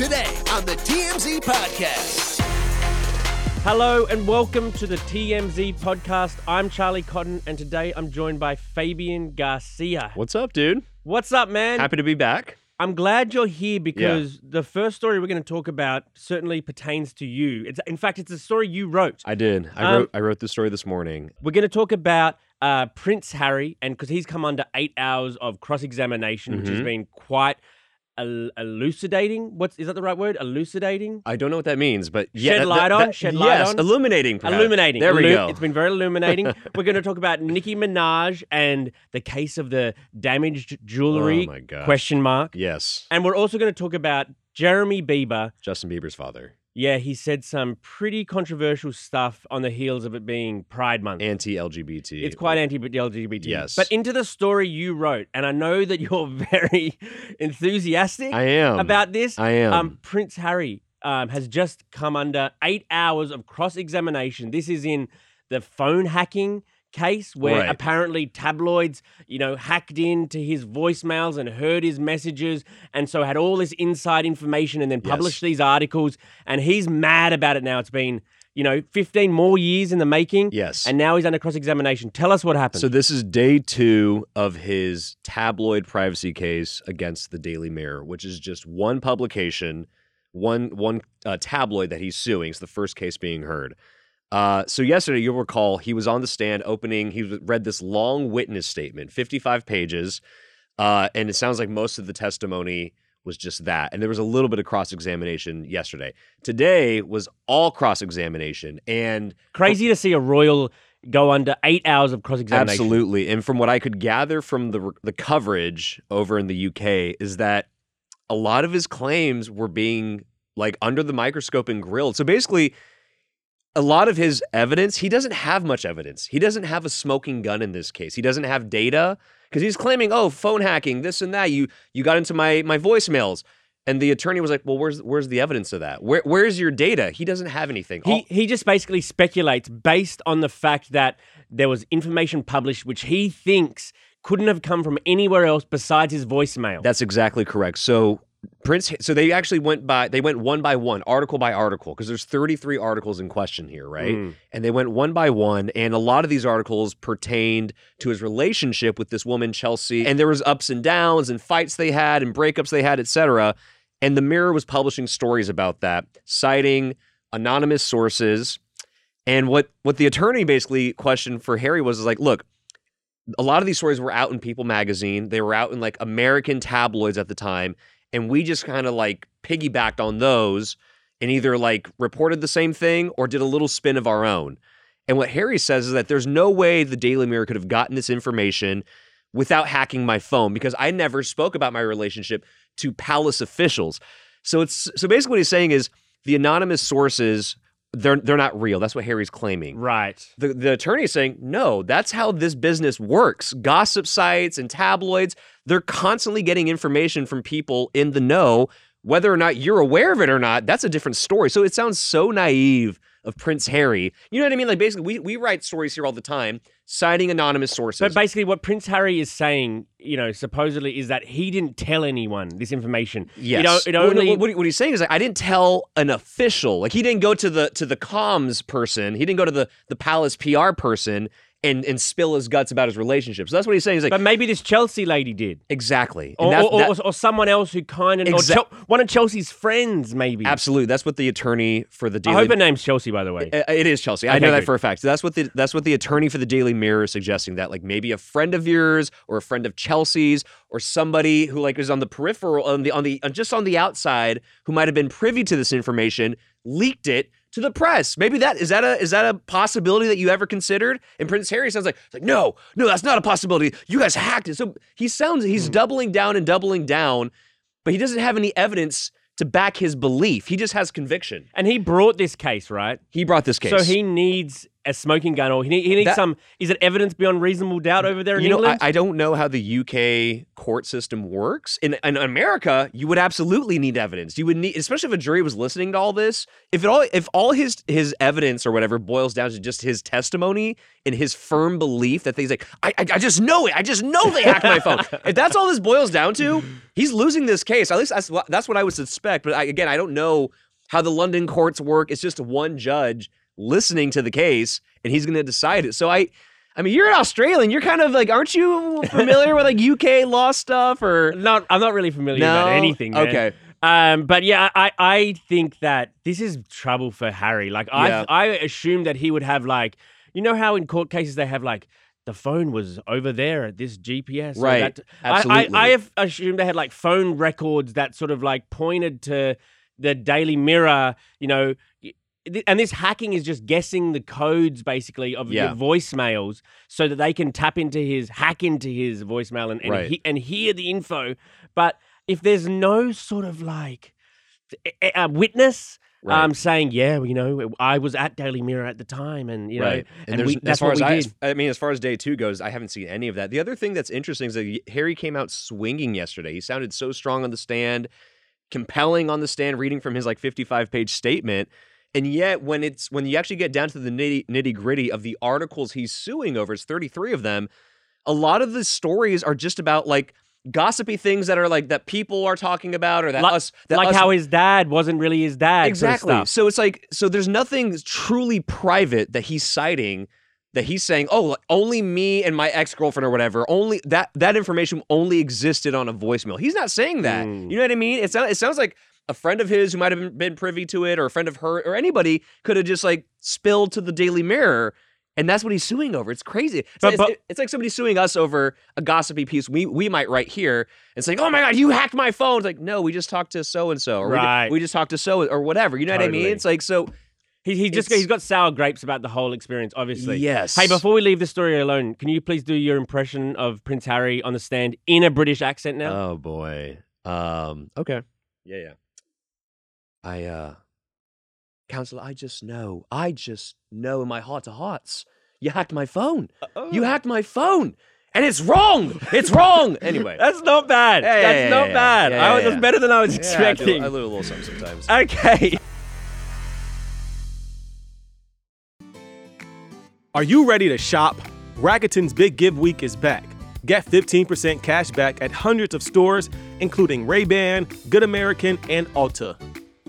Today on the TMZ Podcast. Hello and welcome to the TMZ podcast. I'm Charlie Cotton, and today I'm joined by Fabian Garcia. What's up, dude? What's up, man? Happy to be back. I'm glad you're here because the first story we're going to talk about certainly pertains to you. It's in fact, it's a story you wrote. I did. I Um, wrote. I wrote the story this morning. We're going to talk about uh, Prince Harry, and because he's come under eight hours of cross examination, which has Mhm. been quite el- elucidating. What's is that the right word? Elucidating. I don't know what that means, but yeah, Shed that- light that- on, that- shed light yes, on. illuminating. perhaps. Illuminating. There we Illu- go. It's been very illuminating. We're going to talk about Nicki Minaj and the case of the damaged jewelry. Oh my gosh. Question mark. yes, And we're also going to talk about Jeremy Bieber. Justin Bieber's father, Yeah, he said some pretty controversial stuff on the heels of it being Pride Month. anti-LGBT. it's quite anti-LGBT. Yes. But into the story you wrote, and I know that you're very enthusiastic I am about this. I am. Um, Prince Harry um, has just come under eight hours of cross examination. This is in the phone hacking case where Right. apparently tabloids, you know, hacked into his voicemails and heard his messages and so had all this inside information and then Yes. published these articles. And he's mad about it now. It's been, you know, 15 more years in the making. yes. And now he's under cross examination. Tell us what happened. so this is day two of his tabloid privacy case against the Daily Mirror, which is just one publication, one one uh, tabloid that he's suing. It's the first case being heard. Uh, so yesterday, you'll recall he was on the stand opening. He read this long witness statement, 55 pages, uh, and it sounds like most of the testimony was just that. And there was a little bit of cross examination yesterday. Today was all cross examination, and Crazy to see a royal go under eight hours of cross examination. Absolutely. And from what I could gather from the the coverage over in the UK is that a lot of his claims were being like under the microscope and grilled. So basically a lot of his evidence, he doesn't have much evidence. He doesn't have a smoking gun in this case. He doesn't have data because he's claiming, "Oh, phone hacking, this and that. You you got into my my voicemails." And the attorney was like, "Well, where's where's the evidence of that? Where where's your data?" He doesn't have anything. He All- he just basically speculates based on the fact that there was information published which he thinks couldn't have come from anywhere else besides his voicemail. That's exactly correct. So Prince so they actually went by they went one by one, article by article, because there's 33 articles in question here, right? Mm. And they went one by one, and a lot of these articles pertained to his relationship with this woman, Chelsy. And there was ups and downs and fights they had and breakups they had, etc. And the Mirror was publishing stories about that, citing anonymous sources. And what what the attorney basically questioned for Harry was is like, look, a lot of these stories were out in People magazine. They were out in like American tabloids at the time. And we just kind of like piggybacked on those and either like reported the same thing or did a little spin of our own. And what Harry says is that there's no way the Daily Mirror could have gotten this information without hacking my phone because I never spoke about my relationship to palace officials. So it's so basically what he's saying is the anonymous sources they're they're not real. That's what Harry's claiming. right. The, the attorney is saying, no, that's how this business works. Gossip sites and tabloids, they're constantly getting information from people in the know. Whether or not you're aware of it or not, that's a different story. So it sounds so naive of Prince Harry. You know what I mean? Like basically, we, we write stories here all the time, citing anonymous sources. But basically, what Prince Harry is saying, you know, supposedly is that he didn't tell anyone this information. Yes. You know, it Well, no, only. what, what he's saying is like I didn't tell an official. Like he didn't go to the to the comms person. He didn't go to the the palace PR person and and spill his guts about his relationship. So that's what he's saying. He's like but maybe this Chelsy lady did. exactly. And Or, or, or, or someone else who kind of. Exa- or Chel- one of Chelsy's friends, maybe. absolutely. That's what the attorney for the I hope her name's Chelsy, by the way. Uh, It is Chelsy. I Okay, know that for a fact. So that's what the that's what the attorney for the Daily Mirror is suggesting that like maybe a friend of yours or a friend of Chelsy's or somebody who like is on the peripheral on the on the just on the outside who might have been privy to this information leaked it to the press. Maybe that is that a is that a possibility that you ever considered? And Prince Harry sounds like like no, no, that's not a possibility. You guys hacked it. So he sounds he's Hmm. doubling down and doubling down, but he doesn't have any evidence to back his belief. He just has conviction. And he brought this case, right? He brought this case. So he needs a smoking gun, or he, need, he needs That- some. Is it evidence beyond reasonable doubt over there in you know, I, England? I don't know how the UK court system works. In, in America, you would absolutely need evidence. You would need, especially if a jury was listening to all this. If it all, if all his his evidence or whatever boils down to just his testimony and his firm belief that things like, I, I, I just know it. I just know they hacked my phone. if that's all this boils down to, he's losing this case. At least that's what, that's what I would suspect. But I, again, I don't know how the London courts work. It's just one judge listening to the case, and he's going to decide it. So I. I mean, you're an Australian. You're kind of like, aren't you familiar with like UK law stuff or? not, I'm not really familiar No? about anything. man. Okay. Um, but yeah, I, I think that this is trouble for Harry. Like Yeah. I I assumed that he would have like you know how in court cases they have like the phone was over there at this GPS. Right. that- Absolutely. I, I, I have assumed they had like phone records that sort of like pointed to the Daily Mirror, you know. And this hacking is just guessing the codes basically of Yeah. your voicemails so that they can tap into his hack into his voicemail and and, Right. he, and hear the info. But if there's no sort of like a, a witness Right. um, saying, yeah, well, you know, I was at Daily Mirror at the time, and you know, right. and, there's we, as that's far what as we I, did. I mean, as far as day two goes, I haven't seen any of that. The other thing that's interesting is that Harry came out swinging yesterday. He sounded so strong on the stand, compelling on the stand, reading from his like 55 page statement. And yet, when it's when you actually get down to the nitty nitty gritty of the articles he's suing over, it's 33 of them. A lot of the stories are just about like gossipy things that are like that people are talking about or that Like- us that like us how his dad wasn't really his dad. sort of exactly. So it's like so there's nothing truly private that he's citing that he's saying, "Oh, only me and my ex-girlfriend or whatever, only that that information only existed on a voicemail." He's not saying that. Mm. You know what I mean? It sounds it sounds like a friend of his who might have been- privy to it or a friend of her or anybody could have just like spilled to the Daily Mirror and that's what he's suing over. It's crazy. It's, But- but- it's like somebody suing us over a gossipy piece we we might write here and saying, "Oh my god, you hacked my phone." It's like, "No, we just talked to so and so or we, Right. ju- we just talked to so or whatever." You know what I mean? It's like so He, he just he's got sour grapes about the whole experience. Obviously, Yes. Hey, before we leave the story alone, can you please do your impression of Prince Harry on the stand in a British accent now? Oh boy. Um okay. Yeah, yeah. I uh Counselor, I just know. I just know in my heart of hearts. You hacked my phone. You hacked my phone. And it's wrong. It's wrong. Anyway. That's not bad. Yeah, yeah, That's yeah, not yeah. bad. Yeah, I was, That's yeah. better than I was Yeah, I do- expecting. I live a little something sometimes. okay. Are you ready to shop? Rakuten's Big Give Week is back. Get 15% cash back at hundreds of stores, including Ray-Ban, Good American, and Ulta.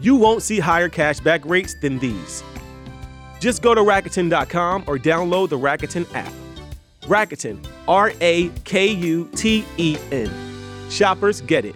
You won't see higher cashback rates than these. Just go to Rakuten.com or download the Rakuten app. Rakuten, R A K U T E N. Shoppers get it.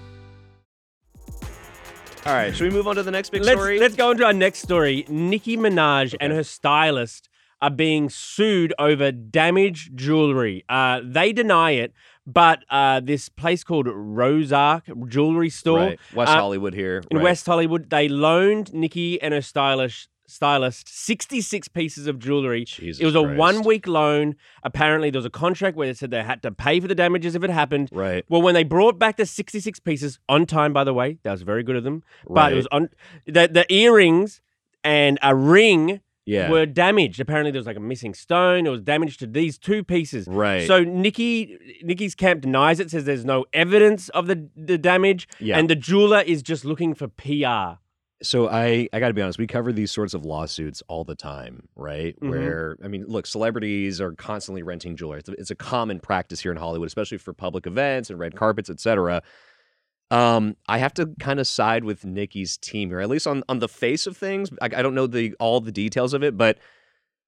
All right, should we move on to the next big Let's, story? let's go into our next story. Nicki Minaj and her stylist are being sued over damaged jewelry. Uh, they deny it, but uh, this place called Rosark Jewelry Store right. West uh, Hollywood here. in right. West Hollywood, they loaned Nicki and her stylish stylist 66 pieces of jewelry. Jesus it was a Christ. one week loan. Apparently, there was a contract where they said they had to pay for the damages if it happened. Right. Well, when they brought back the 66 pieces on time, by the way, that was very good of them. Right. But it was on the, the earrings and a ring Yeah. were damaged. Apparently, there was like a missing stone. It was damaged to these two pieces. Right. So Nicki, Nicki's camp denies it, says there's no evidence of the the damage, Yeah. and the jeweler is just looking for PR. So I I got to be honest, we cover these sorts of lawsuits all the time, right? Mhm. Where I mean, look, celebrities are constantly renting jewelry. It's a, it's a common practice here in Hollywood, especially for public events and red carpets, etc. Um, I have to kind of side with Nicki's team here, at least on on the face of things. I, I don't know the all the details of it, but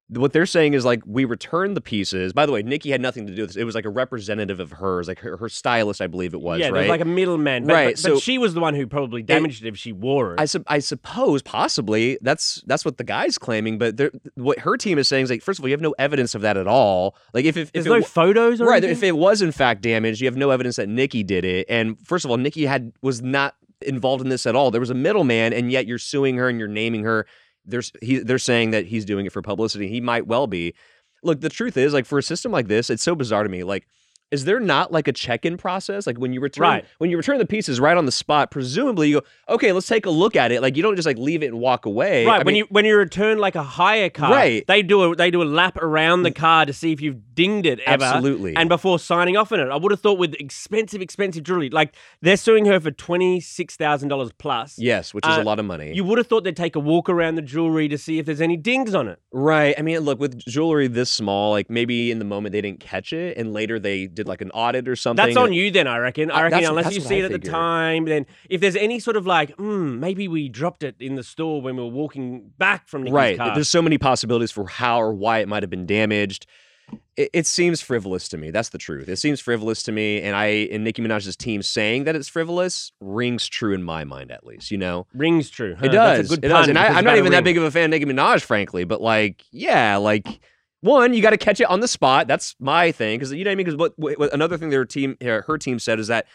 what they're saying is like we returned the pieces. By the way, Nicki had nothing to do with this. It was like a representative of hers, like her, her stylist, I believe it was. yeah, right? was like a middleman. But, Right, But, so- but she was the one who probably damaged it if she wore it. I, sup- I suppose possibly that's that's what the guy's claiming, but what her team is saying is like, first of all, you have no evidence of that at all. Like if if, There's if no it, wa- photos or right, anything? if it was in fact damaged, you have no evidence that Nicki did it. And first of all, Nicki had was not involved in this at all. There was a middleman, and yet you're suing her and you're naming her. There's he, they're saying that he's doing it for publicity. He might well be. Look, the truth is, like for a system like this, it's so bizarre to me. Like, is there not like a check-in process? Like when you return Right. when you return the pieces right on the spot, presumably you go, okay, let's take a look at it. Like you don't just like leave it and walk away. Right, I when mean, you when you return like a higher car, Right. They do a they do a lap around the car to see if you've dinged it ever, Absolutely. and before signing off on it. I would have thought with expensive, expensive jewelry, like they're suing her for twenty six thousand dollars plus. yes, which is Uh, a lot of money. You would have thought they'd take a walk around the jewelry to see if there's any dings on it. Right. I mean, look, with jewelry this small, like maybe in the moment they didn't catch it, and later they did like an audit or something. That's on you then, I reckon. I Uh, reckon that's- unless that's you see I it at the time, then if there's any sort of like, hmm, maybe we dropped it in the store when we were walking back from Nicki's Right. car. There's so many possibilities for how or why it might have been damaged. It, it seems frivolous to me. That's the truth. It seems frivolous to me, and I and Nicki Minaj's team saying that it's frivolous rings true in my mind, at least. You know, Rings true. huh? it does. That's a good it does. And I, I'm not even that big of a fan of Nicki Minaj, frankly. But like, yeah, like one, you got to catch it on the spot. That's my thing because you know what I mean. Because what, what, another thing their team, her team said is that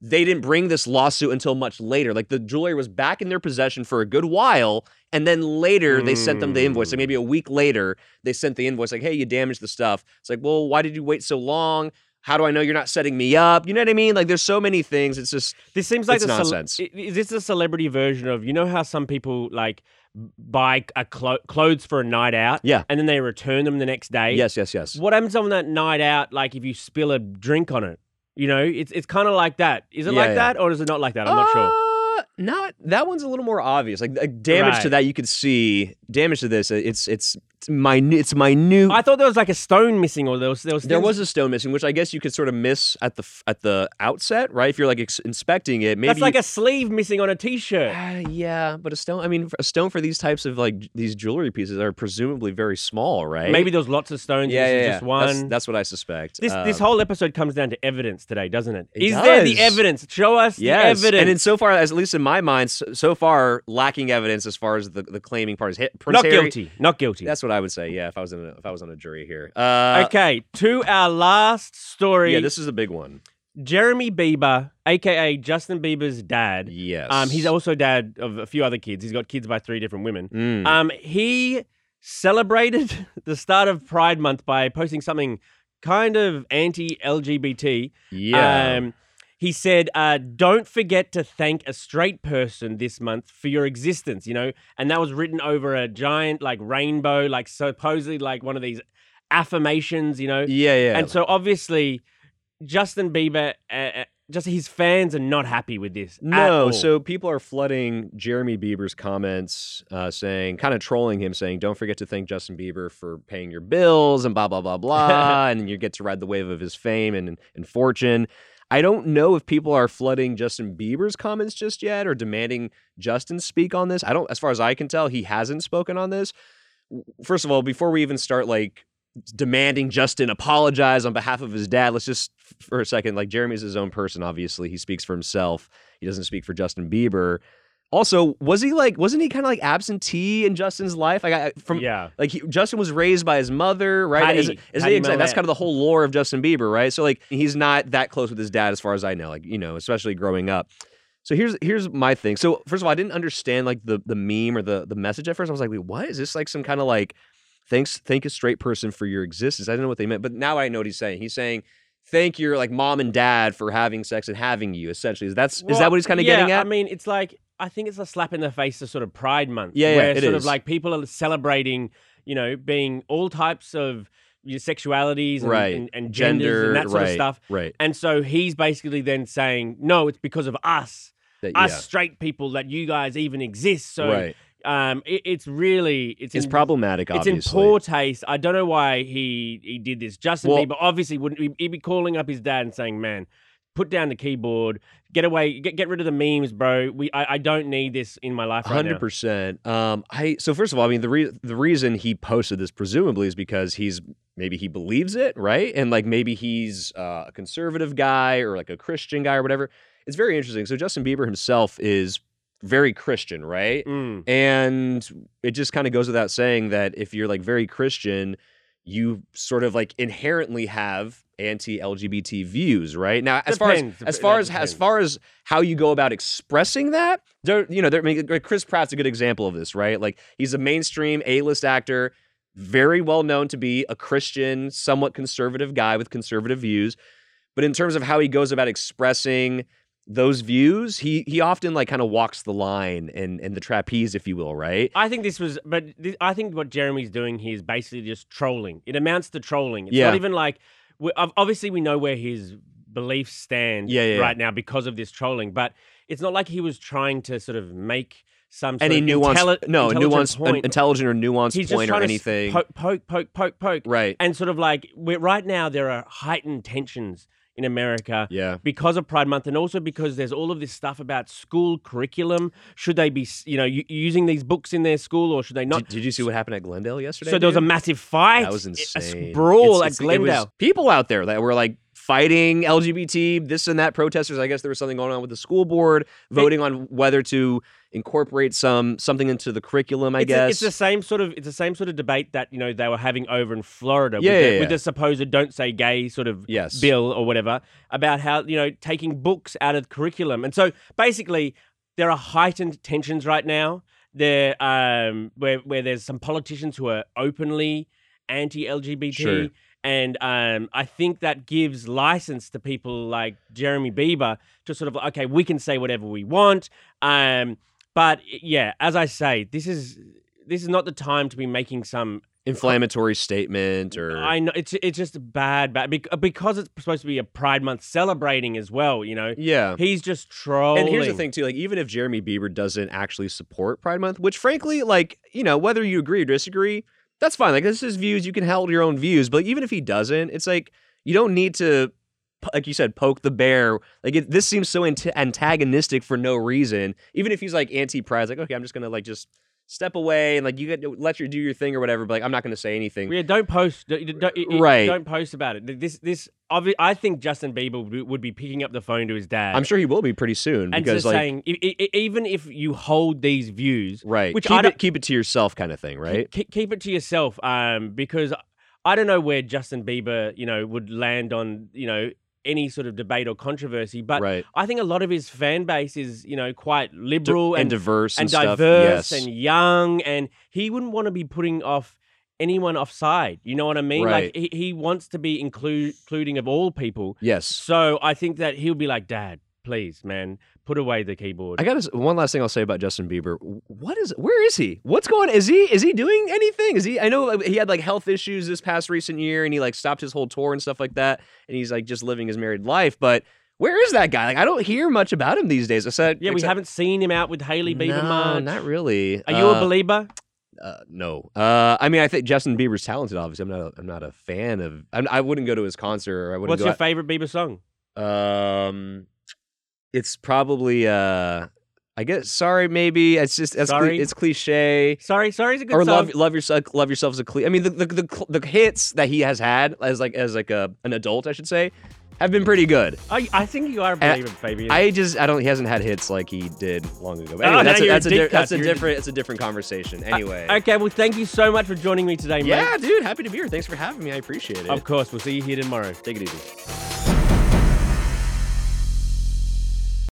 they didn't bring this lawsuit until much later. Like the jewelry was back in their possession for a good while, and then later they sent them the invoice. Like hmm. maybe a week later, they sent the invoice. Like, hey, you damaged the stuff. It's like, well, why did you wait so long? How do I know you're not setting me up? You know what I mean? Like, there's so many things. It's just This seems like It's nonsense. i- Is this a celebrity version of you know how some people like buy a clo- clothes for a night out, Yeah. and then they return them the next day? yes, yes, yes. What happens on that night out? Like if you spill a drink on it, you know, it's it's kind of like that. Is it Yeah, like yeah. that, or is it not like that? I'm not sure. Uh, Not that one's a little more obvious. Like, like damage to that, you could see damage to this. It's it's it's minute. It's minute. I thought there was like a stone missing, or there was there was there things- was a stone missing, which I guess you could sort of miss at the f- at the outset, right? If you're like ex- inspecting it, maybe that's like a sleeve missing on a t-shirt. Uh, yeah, but a stone. I mean, a stone for these types of like j- these jewelry pieces are presumably very small, right? Maybe there's lots of stones. Yeah, yeah, yeah. just one. That's, that's what I suspect. this this Um, whole episode comes down to evidence today, doesn't it? It Is there the does. evidence? Show us Yes, the evidence. and in so far as at least in my mind, so, so far lacking evidence as far as the, the claiming part is hit. Prince not Harry- guilty. Not guilty. That's what I would say. Yeah, if I was in a, if I was on a jury here. Uh, okay, to our last story. Yeah, this is a big one. Jeremy Bieber, aka Justin Bieber's dad. Yes. Um, he's also dad of a few other kids. He's got kids by three different women. Mm. Um, he celebrated the start of Pride Month by posting something kind of anti-LGBT. yeah. Um, he said, uh, "Don't forget to thank a straight person this month for your existence." You know, and that was written over a giant like rainbow, like supposedly like one of these affirmations. You know, yeah, yeah. and so obviously, Justin Bieber, uh, uh, just his fans are not happy with this. No, so people are flooding Jeremy Bieber's comments, uh, saying, kind of trolling him, saying, "Don't forget to thank Justin Bieber for paying your bills and blah blah blah blah," and you get to ride the wave of his fame and and fortune. I don't know if people are flooding Justin Bieber's comments just yet or demanding Justin speak on this. I don't, as far as I can tell, he hasn't spoken on this. First of all, before we even start like demanding Justin apologize on behalf of his dad, let's just for a second, like Jeremy's his own person, obviously. He speaks for himself. He doesn't speak for Justin Bieber. Also, was he like, wasn't he kind of like absentee in Justin's life? Like, I, from yeah, like he, Justin was raised by his mother, right? Pattie- Is, is Pattie exactly, that's kind of the whole lore of Justin Bieber, right? So like he's not that close with his dad as far as I know, like you know, especially growing up. So here's here's my thing. So first of all, I didn't understand like the the meme or the the message at first. I was like, wait, what is this? Like some kind of like thanks thank a straight person for your existence. I didn't know what they meant, but now I know what he's saying. He's saying thank your like mom and dad for having sex and having you. Essentially, is that's is that what he's kind of yeah, getting at? I mean, it's like I think it's a slap in the face to sort of Pride Month. Yeah, yeah, where it sort is. of like people are celebrating, you know, being all types of you know, sexualities and, right, and, and genders and that sort right, of stuff. Right. And so he's basically then saying, no, it's because of us, That- us yeah. straight people, that you guys even exist. So right. um, it, it's really it's It's in, problematic. It's Obviously. in poor taste. I don't know why he he did this. Justin Well- Bieber obviously wouldn't he- he'd be calling up his dad and saying, "Man, put down the keyboard, get away, get get rid of the memes, bro. We I, I don't need this in my life Hundred now. percent. Um, I so first of all, I mean the re- the reason he posted this presumably is because he's maybe he believes it, right? And like maybe he's uh, a conservative guy or like a Christian guy or whatever. It's very interesting. So Justin Bieber himself is very Christian, right? Mm. And it just kind of goes without saying that if you're like very Christian, you sort of like inherently have anti-LGBT views, right? Now, as Depends. far as as far as as far as how you go about expressing that, there, you know, there, I mean, Chris Pratt's a good example of this, right? Like he's a mainstream A-list actor, very well known to be a Christian, somewhat conservative guy with conservative views. But in terms of how he goes about expressing those views, he he often like kind of walks the line and and the trapeze, if you will, right? I think this was, but th- I think what Jeremy's doing here is basically just trolling. It amounts to trolling. It's Yeah. not even like, we, obviously, we know where his beliefs stand Yeah, yeah, yeah. right now because of this trolling, but it's not like he was trying to sort of make some sort Any of nuanced, intelli- no, intelligent nuanced, an point. intelligent or nuanced He's point or trying to s- anything. poke, poke, poke, poke, poke, right. and sort of like we're, right now there are heightened tensions in America Yeah. because of Pride Month, and also because there's all of this stuff about school curriculum. Should they be, you know, using these books in their school, or should they not? Did, did you see what happened at Glendale yesterday? so there was a massive fight, That was insane. a brawl It's- at it's- it Glendale. people out there that were like fighting LGBT, this and that protesters. I guess there was something going on with the school board voting on whether to incorporate some something into the curriculum. I it's, guess a, it's the same sort of it's the same sort of debate that you know they were having over in Florida Yeah, with, yeah, the, with the supposed "don't say gay" sort of Yes. bill or whatever about how you know taking books out of the curriculum, and so basically there are heightened tensions right now. There, um, where where there's some politicians who are openly anti-LGBT. Sure. And um, I think that gives license to people like Jeremy Bieber to sort of like, okay, we can say whatever we want. Um, but yeah, as I say, this is this is not the time to be making some. inflammatory statement or I know it's it's just bad, bad because it's supposed to be a Pride Month celebrating as well. You know, yeah. he's just trolling. And here's the thing too, like even if Jeremy Bieber doesn't actually support Pride Month, which frankly, like, you know, whether you agree or disagree, that's fine. Like this is views, you can hold your own views, but even if he doesn't, it's like you don't need to like you said, poke the bear. Like it, this seems so ant- antagonistic for no reason. Even if he's like anti-prize, like okay, I'm just gonna like just step away and like you get let you do your thing or whatever. But like I'm not gonna say anything. Yeah, don't post. Don't, don't, Right. Don't post about it. This this obvi- I think Justin Bieber would, be picking up the phone to his dad. I'm sure he will be pretty soon and because just like saying, even if you hold these views, right, which keep I it keep it to yourself kind of thing, right? keep, keep it to yourself. Um, because I don't know where Justin Bieber, you know, would land on, you know, any sort of debate or controversy. But right, I think a lot of his fan base is, you know, quite liberal and, and diverse and, and diverse yes. and young, and he wouldn't want to be putting off anyone offside. You know what I mean? Like he, he wants to be include, including of all people. yes. So I think that he'll be like, Dad, please, man, put away the keyboard. I got one last thing I'll say about Justin Bieber. What is? Where is he? What's going? Is he? Is he doing anything? Is he? I know he had like health issues this past recent year, and he like stopped his whole tour and stuff like that, and he's like just living his married life. But where is that guy? Like I don't hear much about him these days. I said, yeah, we except- haven't seen him out with Hailey Bieber no, much. not really. Are you a Uh, Belieber? Uh, no. Uh, I mean, I think Justin Bieber's talented. Obviously, I'm not. A, I'm not a fan of. I'm, I wouldn't go to his concert. Or I wouldn't What's your favorite Bieber song? Um, it's probably uh, I guess sorry maybe it's just it's, Sorry? it's cliche. Sorry, sorry is a good Or song. love love yourself love yourself as a cliche. I mean the the, the the hits that he has had as like as like a an adult I should say have been pretty good. I, I think you are Belieber, Fabian. I just I don't he hasn't had hits like he did long ago. But Oh, anyway, now that's a, that's a, di- that's a You're a- different it's a different conversation. Anyway, okay, well, thank you so much for joining me today, mate. yeah, dude, happy to be here. Thanks for having me. I appreciate it. Of course, we'll see you here tomorrow. Take it easy.